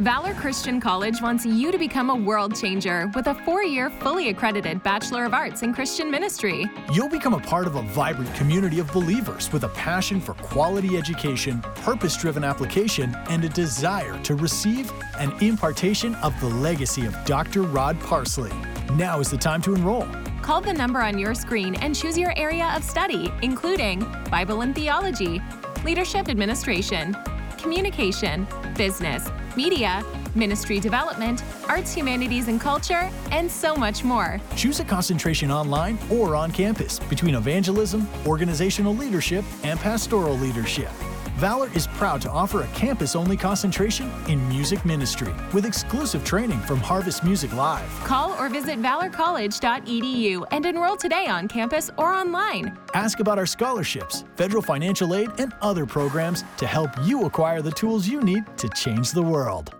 Valor Christian College wants you to become a world changer with a four year, fully accredited Bachelor of Arts in Christian Ministry. You'll become a part of a vibrant community of believers with a passion for quality education, purpose driven application, and a desire to receive an impartation of the legacy of Dr. Rod Parsley. Now is the time to enroll. Call the number on your screen and choose your area of study, including Bible and Theology, Leadership Administration, Communication, Business, Media, Ministry Development, Arts, Humanities, and Culture, and so much more. Choose a concentration online or on campus between evangelism, organizational leadership, and pastoral leadership. Valor is proud to offer a campus only concentration in music ministry with exclusive training from Harvest Music Live. Call or visit valorcollege.edu and enroll today on campus or online. Ask about our scholarships, federal financial aid, and other programs to help you acquire the tools you need to change the world.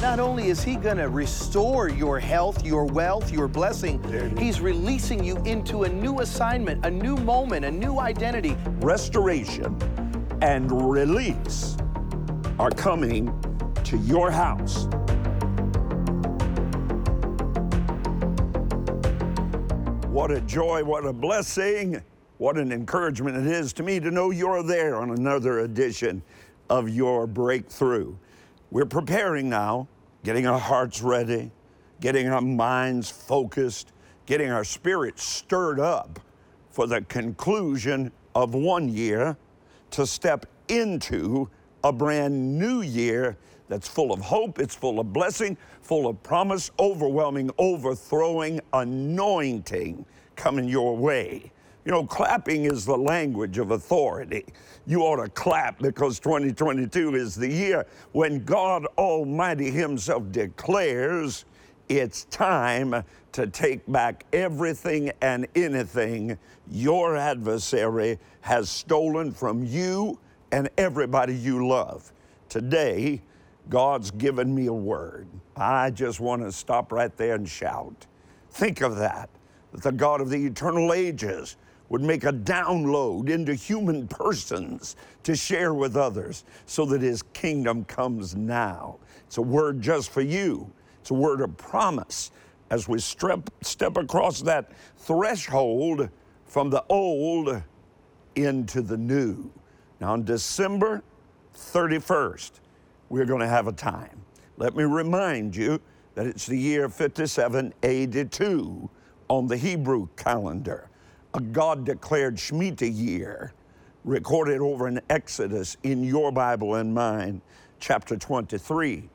Not only is He going to restore your health, your wealth, your blessing, He's releasing you into a new assignment, a new moment, a new identity. restoration and release are coming to your house. What a joy, what a blessing, what an encouragement it is to me to know you're there on another edition of your breakthrough. We're preparing now, getting our hearts ready, getting our minds focused, getting our spirits stirred up for the conclusion of one year to step into a brand new year that's full of hope, it's full of blessing, full of promise, overwhelming, overthrowing anointing coming your way. You know, clapping is the language of authority. You ought to clap because 2022 is the year when God Almighty Himself declares it's time to take back everything and anything your adversary has stolen from you and everybody you love. Today, God's given me a word. I just want to stop right there and shout. Think of that, that the God of the eternal ages would make a download into human persons to share with others so that his kingdom comes now. It's a word just for you. It's a word of promise as we step, step across that threshold from the old into the new. Now, on December 31st, we're going to have a time. Let me remind you that it's the year 5782 on the Hebrew calendar, a God declared Shemitah year recorded over in Exodus in your Bible and mine, chapter 23.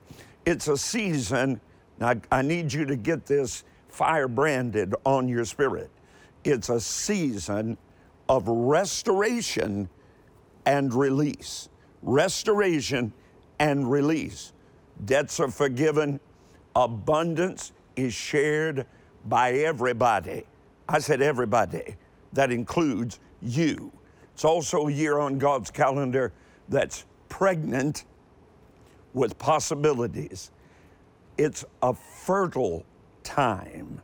It's a season, now I need you to get this fire branded on your spirit. It's a season of restoration and release. Restoration and release. Debts are forgiven, abundance is shared by everybody. I said everybody. That includes you. It's also a year on God's calendar that's pregnant with possibilities. It's a fertile time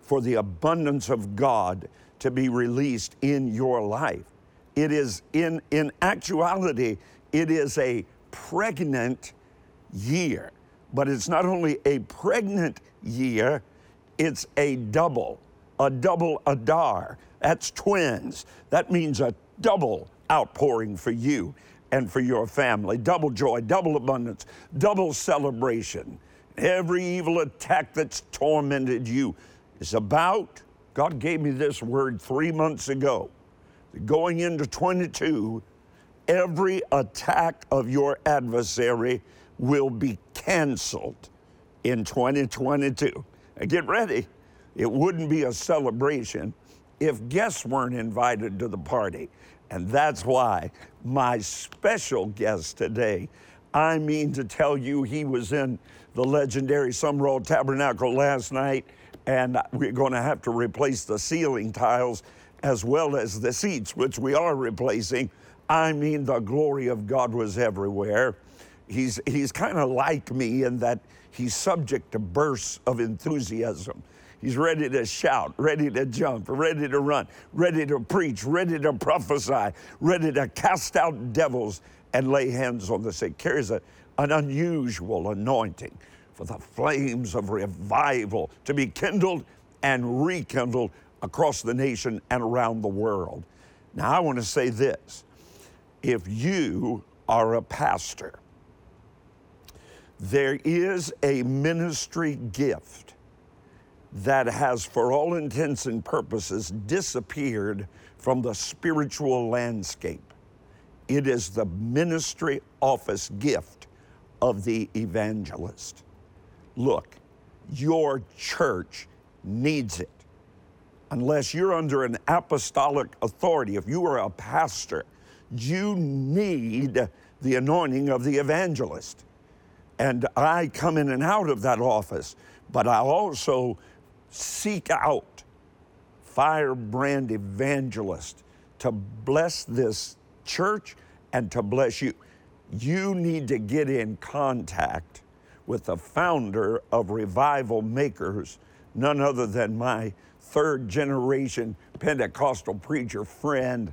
for the abundance of God to be released in your life. It is in in actuality it is a pregnant year. But it's not only a pregnant year, it's a double, a double adar. That's twins. That means a double outpouring for you and for your family. Double joy, double abundance, double celebration. Every evil attack that's tormented you is about, God gave me this word three months ago. Going into 22, every attack of your adversary will be canceled in 2022. Now get ready. It wouldn't be a celebration if guests weren't invited to the party. And that's why my special guest today, I mean to tell you, he was in the legendary Sumrall Tabernacle last night, and we're going to have to replace the ceiling tiles as well as the seats, which we are replacing. I mean, the glory of God was everywhere. He's, he's kind of like me in that he's subject to bursts of enthusiasm. He's ready to shout, ready to jump, ready to run, ready to preach, ready to prophesy, ready to cast out devils and lay hands on the sick. Carries a, an unusual anointing for the flames of revival to be kindled and rekindled across the nation and around the world. Now, I want to say this if you are a pastor, there is a ministry gift that has, for all intents and purposes, disappeared from the spiritual landscape. It is the ministry office gift of the evangelist. Look, your church needs it. Unless you're under an apostolic authority, if you are a pastor, you need the anointing of the evangelist. And I come in and out of that office, but I also seek out firebrand evangelists to bless this church and to bless you. You need to get in contact with the founder of Revival Makers, none other than my third generation Pentecostal preacher friend,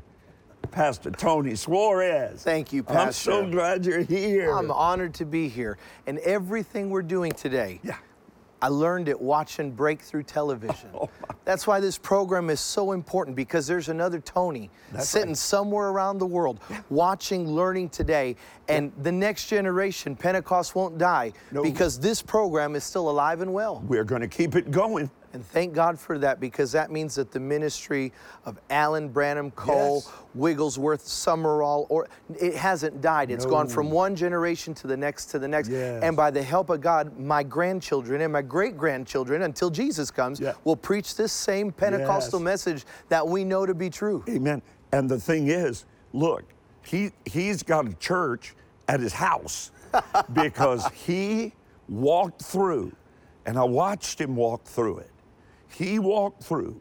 Pastor Tony Suarez. Thank you, Pastor. I'm so glad you're here. I'm honored to be here. And everything we're doing today, Yeah. I learned it watching Breakthrough Television. Oh, That's why this program is so important because there's another Tony sitting right. somewhere around the world watching, learning today. And the next generation, Pentecost won't die No. because this program is still alive and well. We're going to keep it going. And thank God for that because that means that the ministry of Alan Branham Cole, Yes. Wigglesworth, Sumrall, or it hasn't died. It's gone from one generation to the next to the next. Yes. And by the help of God, my grandchildren and my great grandchildren, until Jesus comes, Yeah. will preach this same Pentecostal Yes. message that we know to be true. Amen. And the thing is, look, he he's got a church at his house because he walked through, and I watched him walk through it. He walked through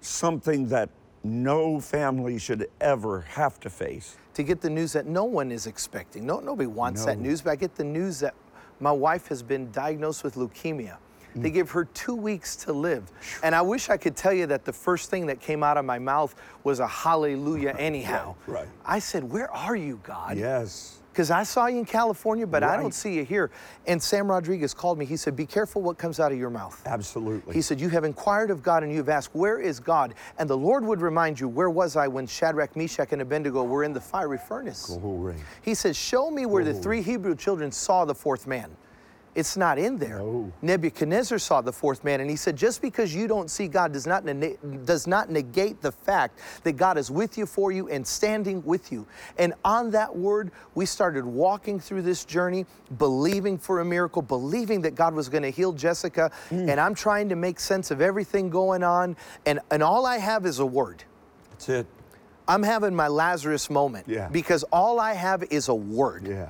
something that no family should ever have to face. to get the news that no one is expecting. No, nobody wants that news, but I get the news that my wife has been diagnosed with leukemia. Mm. They give her two weeks to live. And I wish I could tell you that the first thing that came out of my mouth was a hallelujah, anyhow. Right, right. I said, Where are you, God? Yes. Because I saw you in California, but I don't see you here. And Sam Rodriguez called me. He said, Be careful what comes out of your mouth. Absolutely. He said, You have inquired of God and you have asked, Where is God? And the Lord would remind you, Where was I when Shadrach, Meshach, and Abednego were in the fiery furnace? Glory. He says, Show me where the three Hebrew children saw the fourth man. It's not in there. No. Nebuchadnezzar saw the fourth man, and he said, Just because you don't see God does not, does not negate the fact that God is with you, for you, and standing with you. And on that word, we started walking through this journey, believing for a miracle, believing that God was going to heal Jessica. Mm. And I'm trying to make sense of everything going on, and, and all I have is a word. That's it. I'm having my Lazarus moment Yeah. because all I have is a word. Yeah.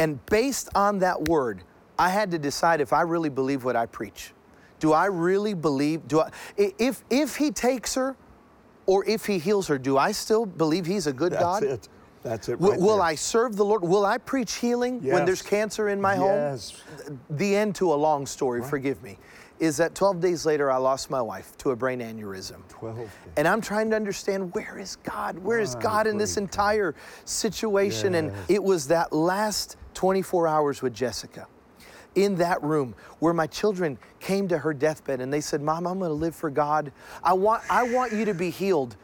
And based on that word, I had to decide if I really believe what I preach. Do I really believe? Do I, if if he takes her, or if he heals her, do I still believe he's a good God? That's God? it. That's it. Will, right will there. I serve the Lord? Will I preach healing when there's cancer in my home? Yes. The end to a long story, forgive me, is that 12 days later I lost my wife to a brain aneurysm. 12 days. And I'm trying to understand where is God? Where is God in this entire situation? And it was that last 24 hours with Jessica in that room where my children came to her deathbed and they said, Mom, I'm going to live for God. I want, I want you to be healed.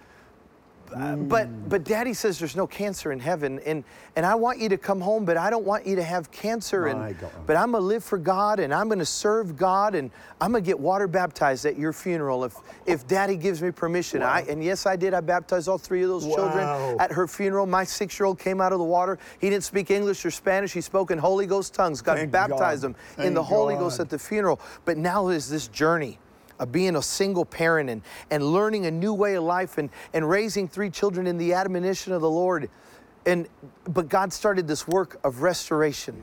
Uh, but but daddy says there's no cancer in heaven and and I want you to come home but I don't want you to have cancer and God. but I'm gonna live for God and I'm gonna serve God and I'm gonna get water baptized at your funeral if if daddy gives me permission. I and yes I did. I baptized all three of those children at her funeral. My six-year-old came out of the water. He didn't speak English or Spanish. He spoke in Holy Ghost tongues. God Thank baptized God. him in the Thank Holy Ghost at the funeral. But now is this journey of being a single parent and, and learning a new way of life and, and raising three children in the admonition of the Lord. And but God started this work of restoration.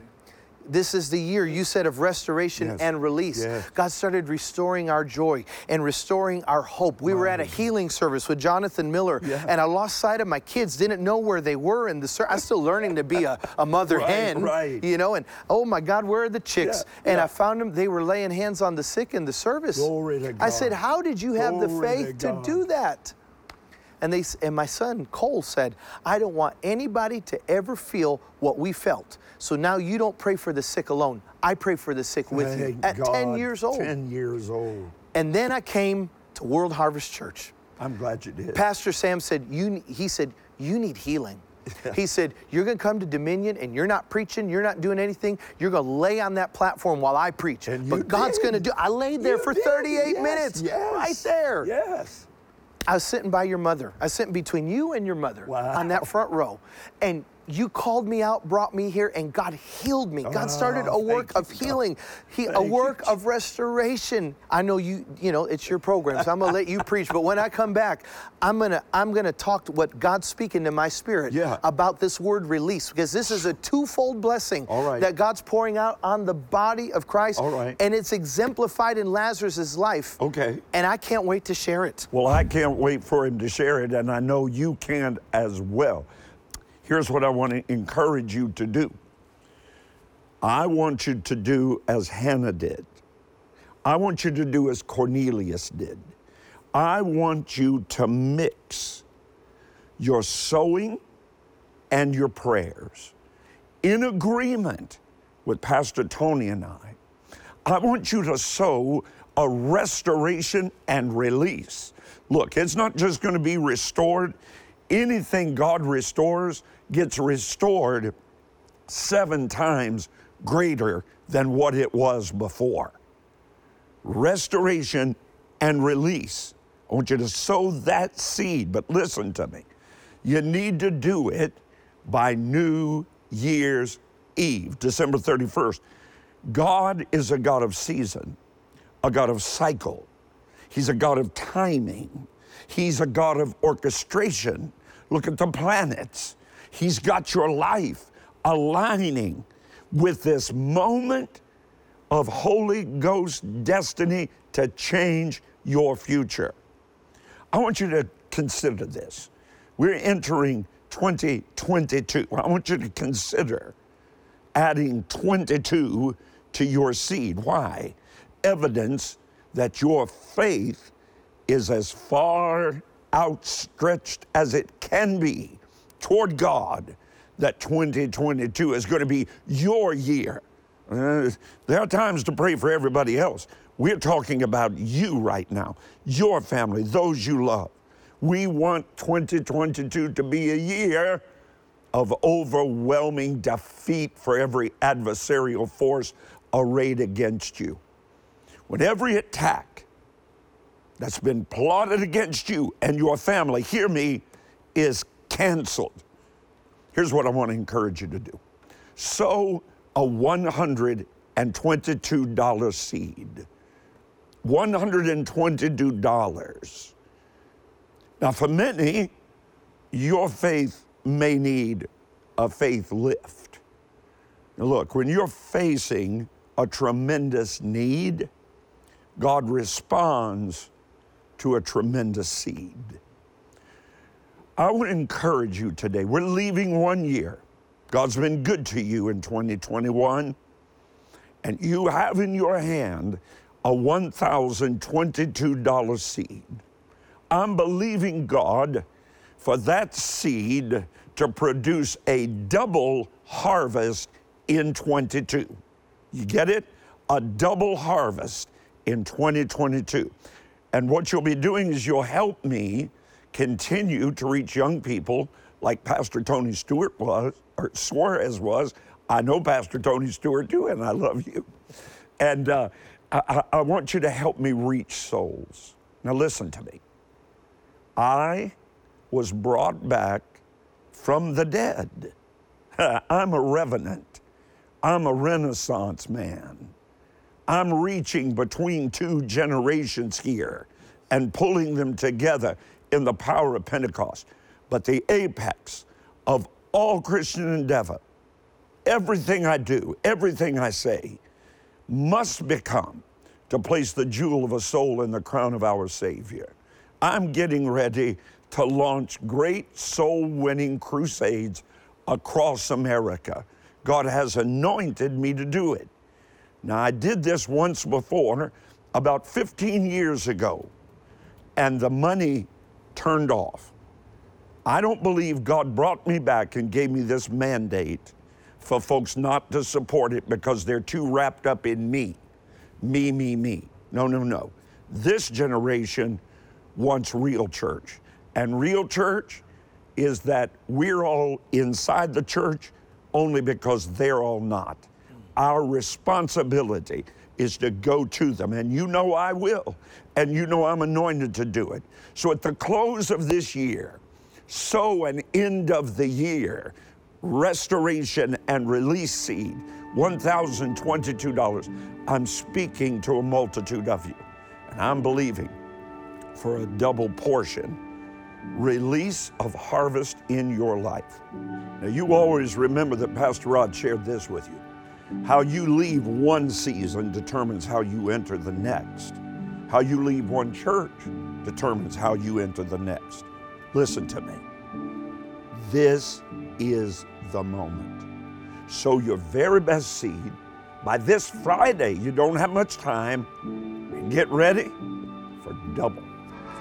This is the year you said of restoration Yes. and release. Yes. God started restoring our joy and restoring our hope. We were at a healing service with Jonathan Miller, Yeah. and I lost sight of my kids, didn't know where they were. And the ser- I'm still learning to be a, a mother Right, hen, right. you know. And oh my God, where are the chicks? Yeah, and yeah. I found them. They were laying hands on the sick in the service. Glory to I said, How did you have the Glory to faith to, God. do that? And they and my son Cole said, I don't want anybody to ever feel what we felt. So now you don't pray for the sick alone. I pray for the sick with you Thank at 10 years old. 10 years old. And then I came to World Harvest Church. I'm glad you did. Pastor Sam said, you, he said, you need healing. he said, You're going to come to Dominion and you're not preaching, you're not doing anything. You're going to lay on that platform while I preach. And you but God's going to do I laid there You for did. 38 Yes, minutes yes, right there. Yes. I was sitting by your mother. I was sitting between you and your mother Wow. on that front row. And you called me out, brought me here, and God healed me. God started a Oh, work of healing, he, a Thank you, work of restoration. I know you, you know, it's your program, so I'm gonna let you preach. But when I come back, I'm gonna, I'm gonna talk to what God's speaking to my spirit Yeah. about this word release, because this is a twofold blessing right. that God's pouring out on the body of Christ, All right. and it's exemplified in Lazarus's life. Okay. And I can't wait to share it. Well, I can't wait for him to share it, and I know you can as well. Here's what I want to encourage you to do I want you to do as Hannah did, I want you to do as Cornelius did. I want you to mix your sowing and your prayers in agreement with Pastor Tony and I. I want you to sow a restoration and release. Look, it's not just going to be restored. Anything God restores gets restored seven times greater than what it was before. Restoration and release. I want you to sow that seed, but listen to me. You need to do it by New Year's Eve, December 31st. God is a God of season, a God of cycle. He's a God of timing. He's a God of orchestration. Look at the planets. He's got your life aligning with this moment of Holy Ghost destiny to change your future. I want you to consider this. We're entering 2022. I want you to consider adding 22 to your seed. Why? Evidence that your faith is as far outstretched as it can be toward God that 2022 is going to be your year. There are times to pray for everybody else. We're talking about you right now, your family, those you love. We want 2022 to be a year of overwhelming defeat for every adversarial force arrayed against you. When every attack that's been plotted against you and your family, hear me, is canceled. Here's what I want to encourage you to do sow a $122 seed. $122. Now, for many, your faith may need a faith lift. Now, look, when you're facing a tremendous need, God responds to a tremendous seed. I would encourage you today. We're leaving one year. God's been good to you in 2021, and you have in your hand a $1,022 seed. I'm believing God for that seed to produce a double harvest in 22. You get it? A double harvest in 2022. And what you'll be doing is you'll help me continue to reach young people like Pastor Tony Stewart was, or Suarez was. I know Pastor Tony Stewart too, and I love you. And uh, I, I- I want you to help me reach souls. Now, listen to me. I was brought back from the dead. I'm a revenant. I'm a renaissance man. I'm reaching between two generations here and pulling them together in the power of Pentecost. But the apex of all Christian endeavor, everything I do, everything I say, must become to place the jewel of a soul in the crown of our Savior. I'm getting ready to launch great soul winning crusades across America. God has anointed me to do it. Now, I did this once before, about 15 years ago, and the money turned off. I don't believe God brought me back and gave me this mandate for folks not to support it because they're too wrapped up in me. Me, me, me. No, no, no. This generation wants real church. And real church is that we're all inside the church only because they're all not. Our responsibility is to go to them. And you know I will. And you know I'm anointed to do it. So at the close of this year, sow an end of the year restoration and release seed, $1,022. I'm speaking to a multitude of you, and I'm believing for a double portion release of harvest in your life. Now, you always remember that Pastor Rod shared this with you. How you leave one season determines how you enter the next. How you leave one church determines how you enter the next. Listen to me. This is the moment. Sow your very best seed. By this Friday, you don't have much time. Get ready for double.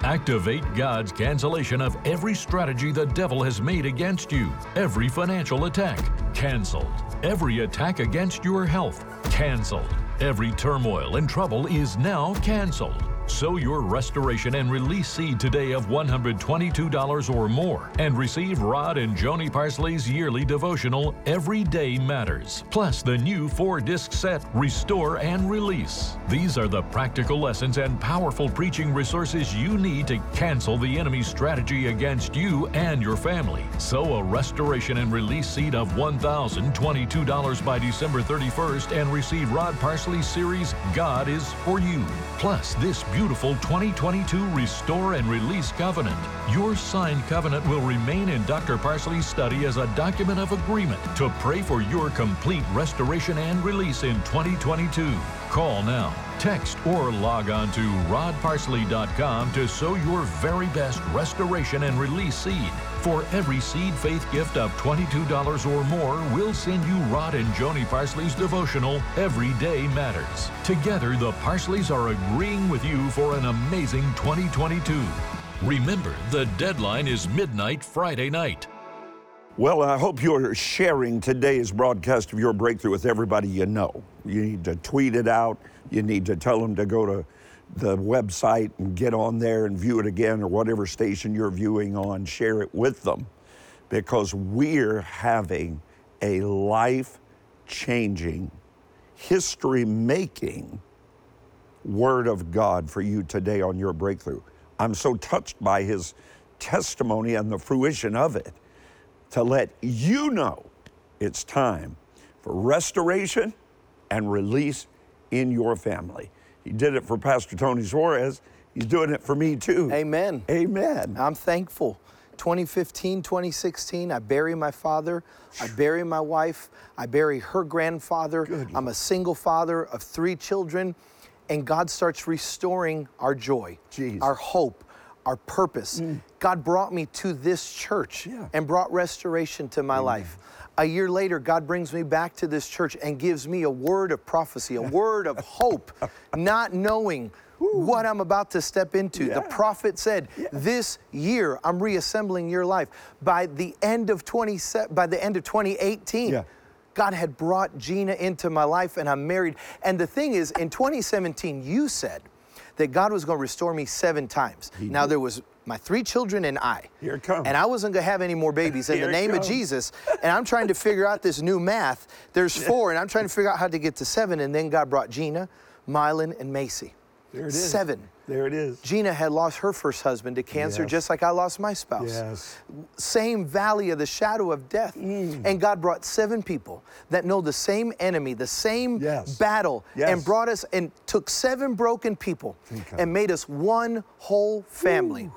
Activate God's cancellation of every strategy the devil has made against you. Every financial attack, canceled. Every attack against your health, canceled. Every turmoil and trouble is now canceled. Sow your restoration and release seed today of $122 or more and receive Rod and Joni Parsley's yearly devotional Every Day Matters, plus the new four disc set Restore and Release. These are the practical lessons and powerful preaching resources you need to cancel the enemy's strategy against you and your family. Sow a restoration and release seed of $1,022 by December 31st and receive Rod Parsley's series God is for You. Plus, this beautiful 2022 Restore and Release Covenant. Your signed covenant will remain in Dr. Parsley's study as a document of agreement to pray for your complete restoration and release in 2022. Call now, text, or log on to rodparsley.com to sow your very best restoration and release seed. For every seed faith gift of $22 or more, we'll send you Rod and Joni Parsley's devotional, Every Day Matters. Together, the Parsleys are agreeing with you for an amazing 2022. Remember, the deadline is midnight Friday night. Well, I hope you're sharing today's broadcast of your breakthrough with everybody you know. You need to tweet it out. You need to tell them to go to the website and get on there and view it again or whatever station you're viewing on, share it with them because we're having a life changing, history making word of God for you today on your breakthrough. I'm so touched by his testimony and the fruition of it to let you know it's time for restoration and release in your family. He did it for Pastor Tony Suarez. He's doing it for me too. Amen. Amen. I'm thankful. 2015, 2016, I bury my father, I bury my wife, I bury her grandfather. I'm a single father of three children, and God starts restoring our joy, Jeez. our hope, our purpose. Mm. God brought me to this church Yeah. and brought restoration to my life. A year later, God brings me back to this church and gives me a word of prophecy, a word of hope, not knowing what I'm about to step into. The prophet said, "This year I'm reassembling your life." By the end of 20 by the end of 2018, Yeah. God had brought Gina into my life and I'm married. And the thing is, in 2017, you said that God was going to restore me seven times. now, there was my three children and I. Here it comes. And I wasn't going to have any more babies in the name of. Jesus. And I'm trying to figure out this new math. There's four, and I'm trying to figure out how to get to seven. And then God brought Gina, Mylan, and Macy. There it is. Seven. There it is. Gina had lost her first husband to cancer Yes. just like I lost my spouse. Yes. Same valley of the shadow of death. Mm. And God brought seven people that know the same enemy, the same Yes. battle, Yes. and brought us and took seven broken people and made us one whole family.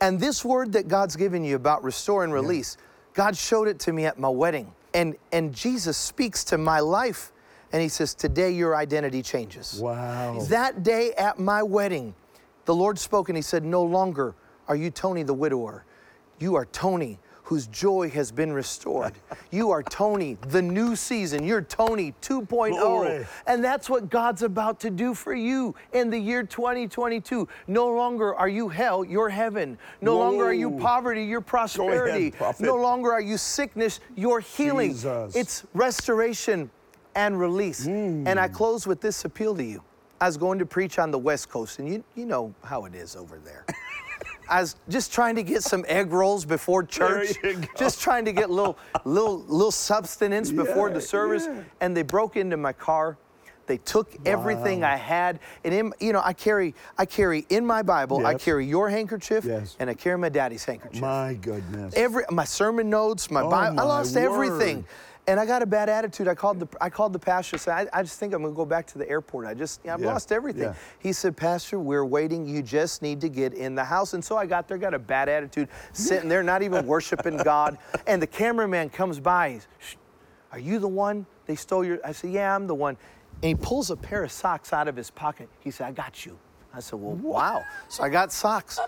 And this word that God's given you about restore and release, God showed it to me at my wedding. And and Jesus speaks to my life and he says, Today your identity changes. Wow. That day at my wedding, the Lord spoke and He said, No longer are you Tony the widower. You are Tony whose joy has been restored. you are Tony, the new season. You're Tony 2.0. Glory. And that's what God's about to do for you in the year 2022. No longer are you hell, you're heaven. No longer are you poverty, you're prosperity. prophet. no longer are you sickness, you're healing. Jesus. It's restoration and release. Mm. And I close with this appeal to you. I was going to preach on the West Coast, and you, you know how it is over there. I was just trying to get some egg rolls before church, just trying to get little, little, little substance before Yeah, the service, yeah. and they broke into my car. They took everything I had, and in, you know, I carry, I carry in my Bible, I carry your handkerchief, Yes. and I carry my daddy's handkerchief. My goodness. Every my sermon notes, my Oh, Bible, I my lost everything. And I got a bad attitude. I called the I called the pastor. Said I, I just think I'm going to go back to the airport. I just I've Yeah, lost everything. yeah. He said, Pastor, we're waiting. You just need to get in the house. And so I got there, got a bad attitude, sitting there, not even worshiping God. And the cameraman comes by. He's, "Shh, Are you the one they stole your? I said, Yeah, I'm the one. And he pulls a pair of socks out of his pocket. He said, I got you. I said, Well, wow. So I got socks.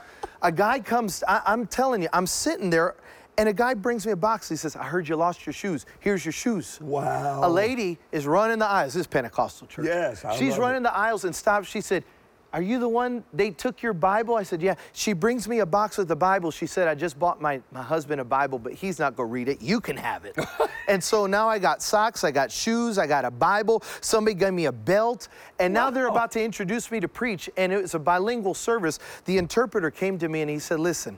A guy comes, I, I'm telling you, I'm sitting there, and a guy brings me a box. He says, I heard you lost your shoes. Here's your shoes. Wow. A lady is running the aisles. This is Pentecostal church. Yes, I She's running it. the aisles and stops. She said, Are you the one they took your Bible? I said, Yeah. She brings me a box with the Bible. She said, I just bought my, my husband a Bible, but he's not going to read it. You can have it. and so now I got socks, I got shoes, I got a Bible. Somebody gave me a belt. And now they're about to introduce me to preach. And it was a bilingual service. The interpreter came to me and he said, Listen,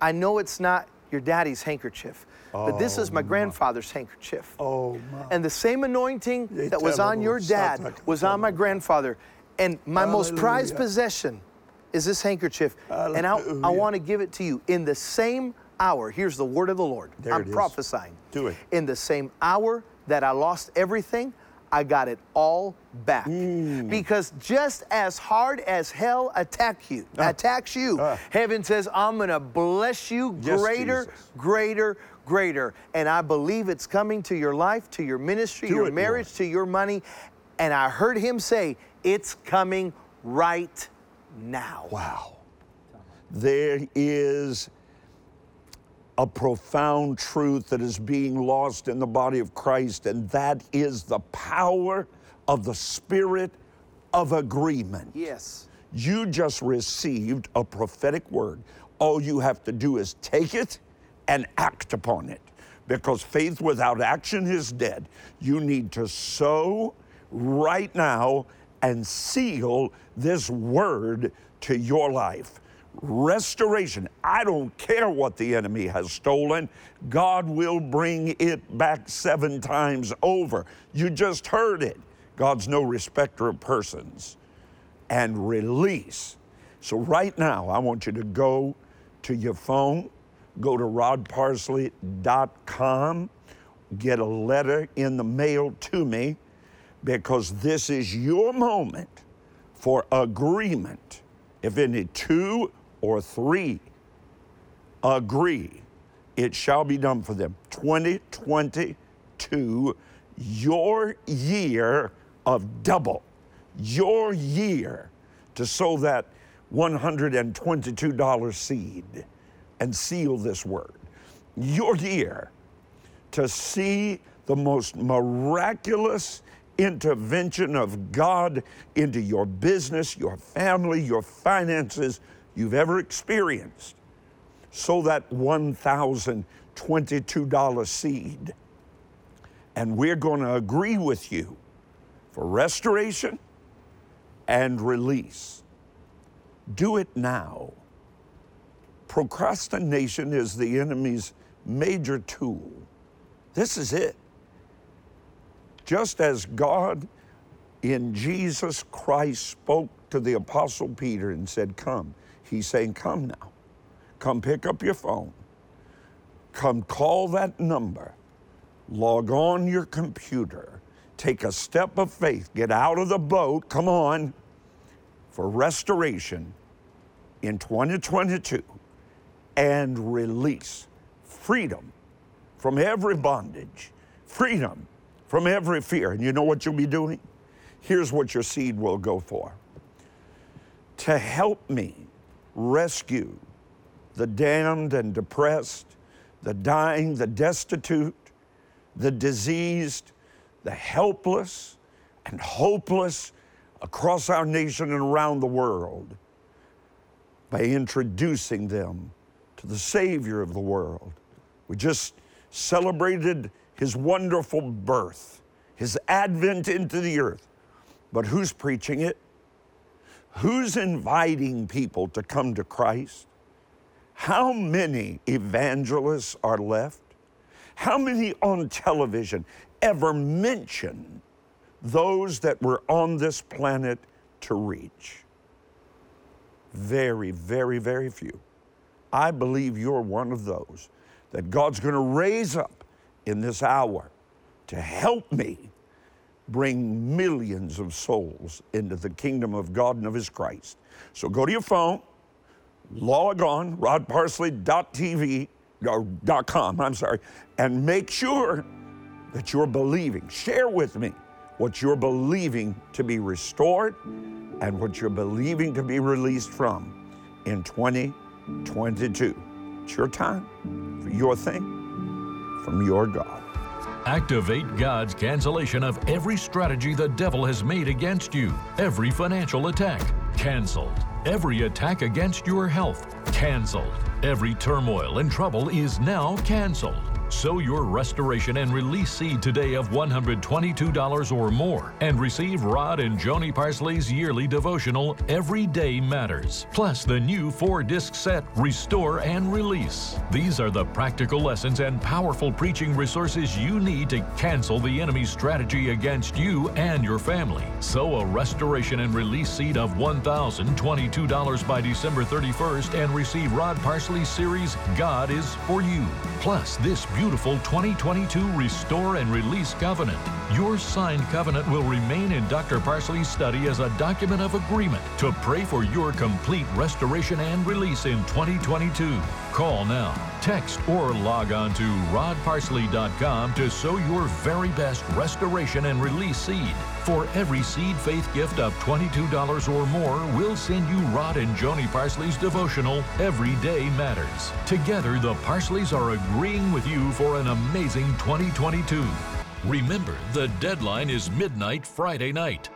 I know it's not your daddy's handkerchief, but this is my grandfather's handkerchief. Oh, my. And the same anointing that was on your dad was on my grandfather. And my most prized possession is this handkerchief. And I, I want to give it to you in the same hour. Here's the word of the Lord. There I'm prophesying. Do it. In the same hour that I lost everything, I got it all back. Mm. Because just as hard as hell attack you, attacks you, Ah. heaven says, I'm gonna bless you Yes, greater, Jesus. greater, greater. And I believe it's coming to your life, to your ministry, Do your marriage, to your money. And I heard him say, It's coming right now. Wow. There is a profound truth that is being lost in the body of Christ, and that is the power of the spirit of agreement. Yes. You just received a prophetic word. All you have to do is take it and act upon it. Because faith without action is dead. You need to sow right now and seal this word to your life. Restoration. I don't care what the enemy has stolen, God will bring it back seven times over. You just heard it. God's no respecter of persons and release. So, right now, I want you to go to your phone, go to rodparsley.com, get a letter in the mail to me, because this is your moment for agreement. If any two or three agree, it shall be done for them. 2022, your year of double, your year to sow that $122 seed and seal this word. Your year to see the most miraculous intervention of God into your business, your family, your finances you've ever experienced. So that $1,022 seed. And we're going to agree with you for restoration and release. Do it now. Procrastination is the enemy's major tool. This is it. Just as God in Jesus Christ spoke to the Apostle Peter and said, Come, he's saying, Come now. Come pick up your phone. Come call that number. Log on your computer. Take a step of faith. Get out of the boat. Come on. For restoration in 2022 and release freedom from every bondage, freedom from every fear. And you know what you'll be doing? Here's what your seed will go for to help me rescue the damned and depressed, the dying, the destitute, the diseased, the helpless, and hopeless across our nation and around the world by introducing them to the Savior of the world. We just celebrated his wonderful birth, his advent into the earth. But who's preaching it? Who's inviting people to come to Christ? How many evangelists are left? How many on television ever mention those that were on this planet to reach? Very, very, very few. I believe you're one of those that God's going to raise up in this hour to help me bring millions of souls into the kingdom of God and of His Christ. So go to your phone, log on, rodparsley.tv, uh, or .com, I'm sorry, and make sure that you're believing. Share with me what you're believing to be restored and what you're believing to be released from in 2022. It's your time for your thing from your God. Activate God's cancellation of every strategy the devil has made against you, every financial attack, canceled. Every attack against your health, canceled. Every turmoil and trouble is now canceled. Sow your restoration and release seed today of $122 or more and receive Rod and Joni Parsley's yearly devotional Every Day Matters, plus the new four disc set Restore and Release. These are the practical lessons and powerful preaching resources you need to cancel the enemy's strategy against you and your family. Sow a restoration and release seed of $1,022 by December 31st and receive Rod Parsley's series God is for You. Plus, this beautiful 2022 Restore and Release Covenant. Your signed covenant will remain in Dr. Parsley's study as a document of agreement to pray for your complete restoration and release in 2022. Call now, text, or log on to rodparsley.com to sow your very best restoration and release seed. For every seed faith gift of $22 or more, we'll send you Rod and Joni Parsley's devotional, Every Day Matters. Together, the Parsleys are agreeing with you for an amazing 2022. Remember, the deadline is midnight Friday night.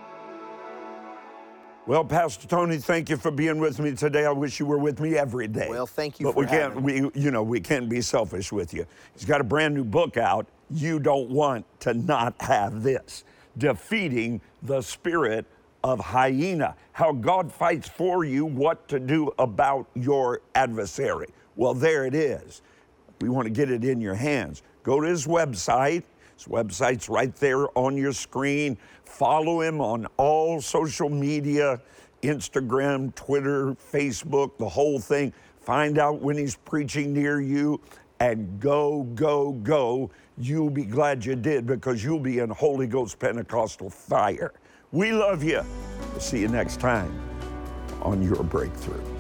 Well, Pastor Tony, thank you for being with me today. I wish you were with me every day. Well, thank you but for we can't, having we, you know, we can't be selfish with you. He's got a brand new book out. You don't want to not have this. Defeating the spirit of hyena. How God fights for you, what to do about your adversary. Well, there it is. We want to get it in your hands. Go to his website. His website's right there on your screen. Follow him on all social media Instagram, Twitter, Facebook, the whole thing. Find out when he's preaching near you and go, go, go. You'll be glad you did because you'll be in Holy Ghost Pentecostal fire. We love you. We'll see you next time on your breakthrough.